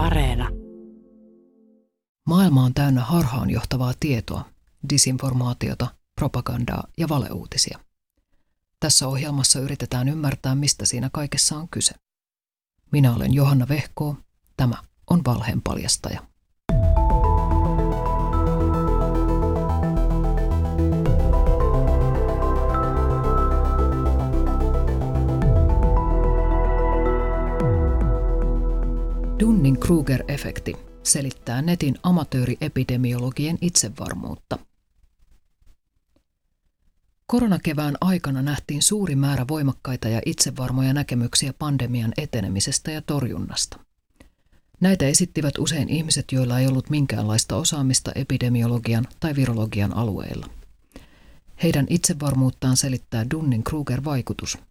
Areena. Maailma on täynnä harhaanjohtavaa tietoa, disinformaatiota, propagandaa ja valeuutisia. Tässä ohjelmassa yritetään ymmärtää, mistä siinä kaikessa on kyse. Minä olen Johanna Vehkoo. Tämä on Valheen paljastaja. Dunning-Kruger-efekti selittää netin amatööriepidemiologien itsevarmuutta. Koronakevään aikana nähtiin suuri määrä voimakkaita ja itsevarmoja näkemyksiä pandemian etenemisestä ja torjunnasta. Näitä esittivät usein ihmiset, joilla ei ollut minkäänlaista osaamista epidemiologian tai virologian alueilla. Heidän itsevarmuuttaan selittää Dunning-Kruger-vaikutus –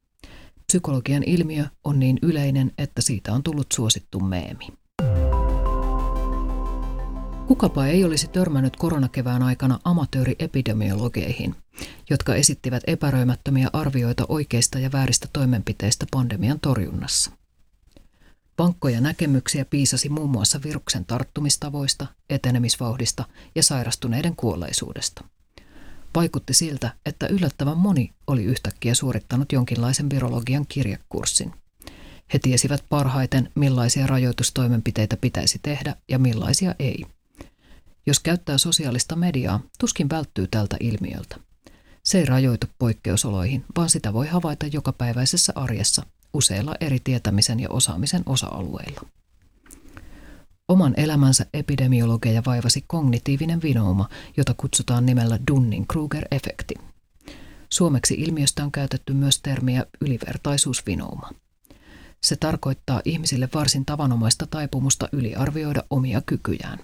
Psykologian ilmiö on niin yleinen, että siitä on tullut suosittu meemi. Kukapa ei olisi törmännyt koronakevään aikana amatööriepidemiologeihin, jotka esittivät epäröimättömiä arvioita oikeista ja vääristä toimenpiteistä pandemian torjunnassa. Vankkoja näkemyksiä piisasi muun muassa viruksen tarttumistavoista, etenemisvauhdista ja sairastuneiden kuolleisuudesta – Vaikutti siltä, että yllättävän moni oli yhtäkkiä suorittanut jonkinlaisen virologian kirjekurssin. He tiesivät parhaiten, millaisia rajoitustoimenpiteitä pitäisi tehdä ja millaisia ei. Jos käyttää sosiaalista mediaa, tuskin välttyy tältä ilmiöltä. Se ei rajoitu poikkeusoloihin, vaan sitä voi havaita jokapäiväisessä arjessa useilla eri tietämisen ja osaamisen osa-alueilla. Oman elämänsä epidemiologeja vaivasi kognitiivinen vinouma, jota kutsutaan nimellä Dunning-Kruger-efekti. Suomeksi ilmiöstä on käytetty myös termiä ylivertaisuusvinouma. Se tarkoittaa ihmisille varsin tavanomaista taipumusta yliarvioida omia kykyjään.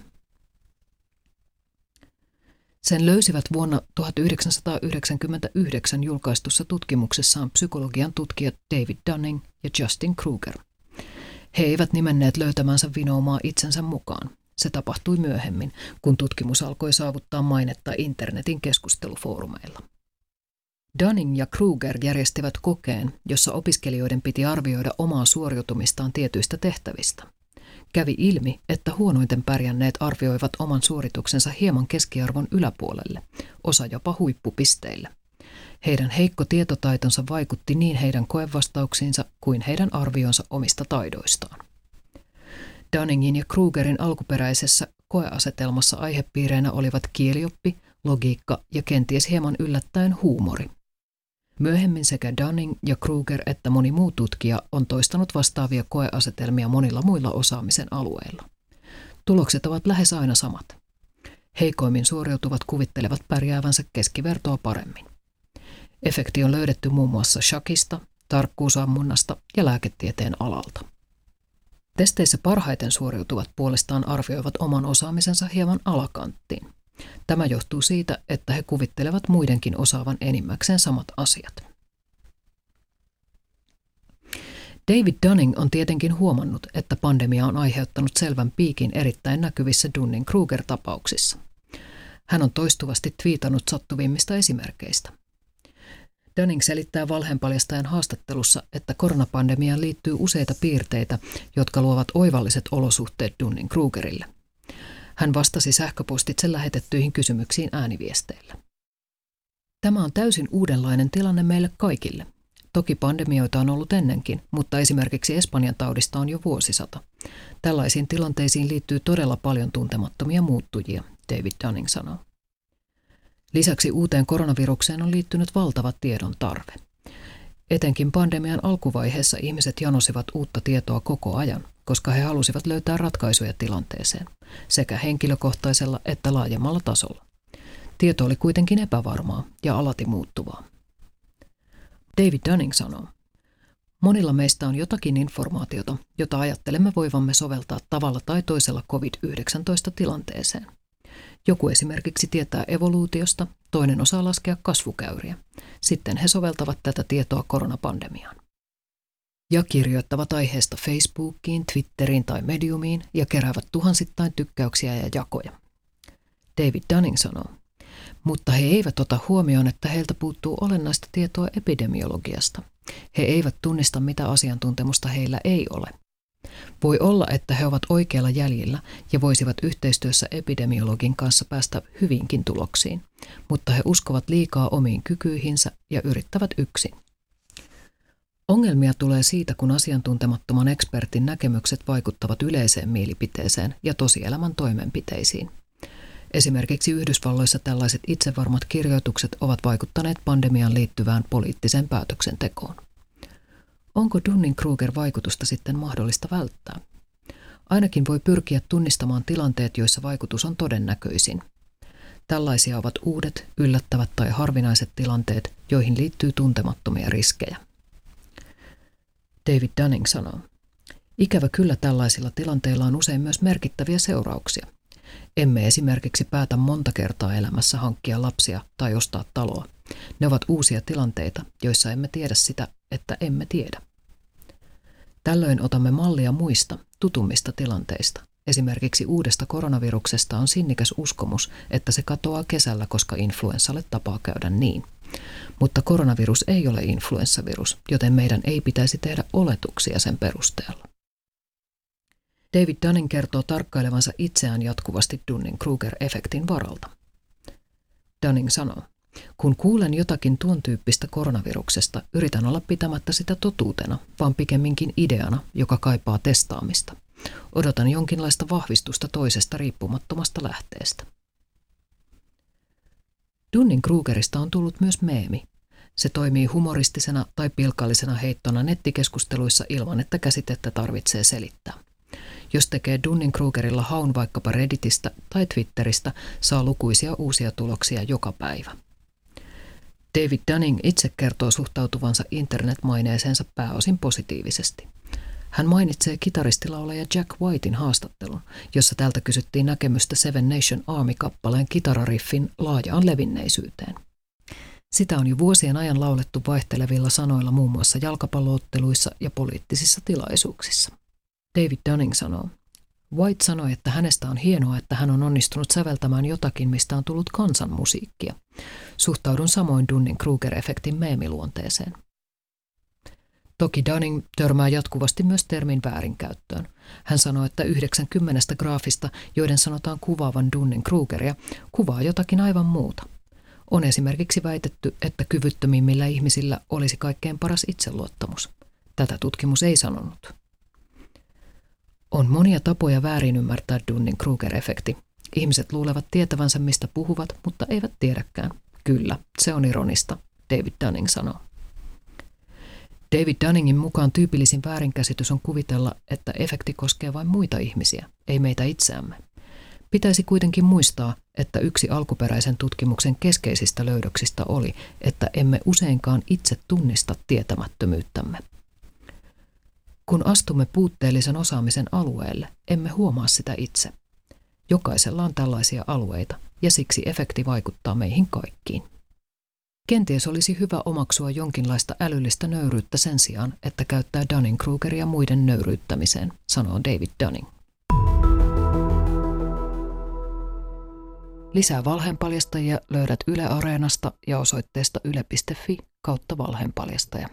Sen löysivät vuonna 1999 julkaistussa tutkimuksessaan psykologian tutkijat David Dunning ja Justin Kruger. He eivät nimenneet löytämänsä vinoumaa itsensä mukaan. Se tapahtui myöhemmin, kun tutkimus alkoi saavuttaa mainetta internetin keskustelufoorumeilla. Dunning ja Kruger järjestivät kokeen, jossa opiskelijoiden piti arvioida omaa suoriutumistaan tietyistä tehtävistä. Kävi ilmi, että huonoiten pärjänneet arvioivat oman suorituksensa hieman keskiarvon yläpuolelle, osa jopa huippupisteille. Heidän heikko tietotaitonsa vaikutti niin heidän koevastauksiinsa kuin heidän arvionsa omista taidoistaan. Dunningin ja Krugerin alkuperäisessä koeasetelmassa aihepiireinä olivat kielioppi, logiikka ja kenties hieman yllättäen huumori. Myöhemmin sekä Dunning ja Kruger että moni muu tutkija on toistanut vastaavia koeasetelmia monilla muilla osaamisen alueilla. Tulokset ovat lähes aina samat. Heikoimmin suoriutuvat kuvittelevat pärjäävänsä keskivertoa paremmin. Efekti on löydetty muun muassa shakista, tarkkuusammunnasta ja lääketieteen alalta. Testeissä parhaiten suoriutuvat puolestaan arvioivat oman osaamisensa hieman alakanttiin. Tämä johtuu siitä, että he kuvittelevat muidenkin osaavan enimmäkseen samat asiat. David Dunning on tietenkin huomannut, että pandemia on aiheuttanut selvän piikin erittäin näkyvissä Dunning-Kruger-tapauksissa. Hän on toistuvasti twiitannut sattuvimmista esimerkkeistä – Dunning selittää valheenpaljastajan haastattelussa, että koronapandemiaan liittyy useita piirteitä, jotka luovat oivalliset olosuhteet Dunning-Krugerille. Hän vastasi sähköpostitse lähetettyihin kysymyksiin ääniviesteillä. Tämä on täysin uudenlainen tilanne meille kaikille. Toki pandemioita on ollut ennenkin, mutta esimerkiksi Espanjan taudista on jo vuosisata. Tällaisiin tilanteisiin liittyy todella paljon tuntemattomia muuttujia, David Dunning sanoo. Lisäksi uuteen koronavirukseen on liittynyt valtava tiedon tarve. Etenkin pandemian alkuvaiheessa ihmiset janosivat uutta tietoa koko ajan, koska he halusivat löytää ratkaisuja tilanteeseen, sekä henkilökohtaisella että laajemmalla tasolla. Tieto oli kuitenkin epävarmaa ja alati muuttuvaa. David Dunning sanoo, Monilla meistä on jotakin informaatiota, jota ajattelemme voivamme soveltaa tavalla tai toisella COVID-19-tilanteeseen. Joku esimerkiksi tietää evoluutiosta, toinen osaa laskea kasvukäyriä. Sitten he soveltavat tätä tietoa koronapandemiaan. Ja kirjoittavat aiheesta Facebookiin, Twitteriin tai Mediumiin ja keräävät tuhansittain tykkäyksiä ja jakoja. David Dunning sanoo, mutta he eivät ota huomioon, että heiltä puuttuu olennaista tietoa epidemiologiasta. He eivät tunnista, mitä asiantuntemusta heillä ei ole. Voi olla, että he ovat oikealla jäljillä ja voisivat yhteistyössä epidemiologin kanssa päästä hyvinkin tuloksiin, mutta he uskovat liikaa omiin kykyihinsä ja yrittävät yksin. Ongelmia tulee siitä, kun asiantuntemattoman ekspertin näkemykset vaikuttavat yleiseen mielipiteeseen ja tosielämän toimenpiteisiin. Esimerkiksi Yhdysvalloissa tällaiset itsevarmat kirjoitukset ovat vaikuttaneet pandemiaan liittyvään poliittiseen päätöksentekoon. Onko Dunning-Kruger-vaikutusta sitten mahdollista välttää? Ainakin voi pyrkiä tunnistamaan tilanteet, joissa vaikutus on todennäköisin. Tällaisia ovat uudet, yllättävät tai harvinaiset tilanteet, joihin liittyy tuntemattomia riskejä. David Dunning sanoo, Ikävä kyllä tällaisilla tilanteilla on usein myös merkittäviä seurauksia. Emme esimerkiksi päätä monta kertaa elämässä hankkia lapsia tai ostaa taloa. Ne ovat uusia tilanteita, joissa emme tiedä sitä, että emme tiedä. Tällöin otamme mallia muista, tutummista tilanteista. Esimerkiksi uudesta koronaviruksesta on sinnikäs uskomus, että se katoaa kesällä, koska influenssalle tapaa käydä niin. Mutta koronavirus ei ole influenssavirus, joten meidän ei pitäisi tehdä oletuksia sen perusteella. David Dunning kertoo tarkkailevansa itseään jatkuvasti Dunning-Kruger-efektin varalta. Dunning sanoo, kun kuulen jotakin tuon tyyppistä koronaviruksesta, yritän olla pitämättä sitä totuutena, vaan pikemminkin ideana, joka kaipaa testaamista. Odotan jonkinlaista vahvistusta toisesta riippumattomasta lähteestä. Dunning-Krugerista on tullut myös meemi. Se toimii humoristisena tai pilkallisena heittona nettikeskusteluissa ilman, että käsitettä tarvitsee selittää. Jos tekee Dunning-Krugerilla haun vaikkapa Redditistä tai Twitteristä, saa lukuisia uusia tuloksia joka päivä. David Dunning itse kertoo suhtautuvansa internetmaineeseensa pääosin positiivisesti. Hän mainitsee kitaristilaulaja Jack Whitein haastattelun, jossa tältä kysyttiin näkemystä Seven Nation Army-kappaleen kitarariffin laajaan levinneisyyteen. Sitä on jo vuosien ajan laulettu vaihtelevilla sanoilla muun muassa jalkapallootteluissa ja poliittisissa tilaisuuksissa. David Dunning sanoo, White sanoi, että hänestä on hienoa, että hän on onnistunut säveltämään jotakin, mistä on tullut kansanmusiikkia. Suhtaudun samoin Dunning-Kruger-efektin meemiluonteeseen. Toki Dunning törmää jatkuvasti myös termin väärinkäyttöön. Hän sanoi, että 90 graafista, joiden sanotaan kuvaavan Dunning-Krugeria, kuvaa jotakin aivan muuta. On esimerkiksi väitetty, että kyvyttömimmillä ihmisillä olisi kaikkein paras itseluottamus. Tätä tutkimus ei sanonut. On monia tapoja väärin ymmärtää Dunning-Kruger-efekti. Ihmiset luulevat tietävänsä, mistä puhuvat, mutta eivät tiedäkään. Kyllä, se on ironista, David Dunning sanoo. David Dunningin mukaan tyypillisin väärinkäsitys on kuvitella, että efekti koskee vain muita ihmisiä, ei meitä itseämme. Pitäisi kuitenkin muistaa, että yksi alkuperäisen tutkimuksen keskeisistä löydöksistä oli, että emme useinkaan itse tunnista tietämättömyyttämme. Kun astumme puutteellisen osaamisen alueelle, emme huomaa sitä itse. Jokaisella on tällaisia alueita, ja siksi efekti vaikuttaa meihin kaikkiin. Kenties olisi hyvä omaksua jonkinlaista älyllistä nöyryyttä sen sijaan, että käyttää Dunning-Krugeria muiden nöyryyttämiseen, sanoo David Dunning. Lisää valheenpaljastajia löydät Yle Areenasta ja osoitteesta yle.fi kautta valheenpaljastaja.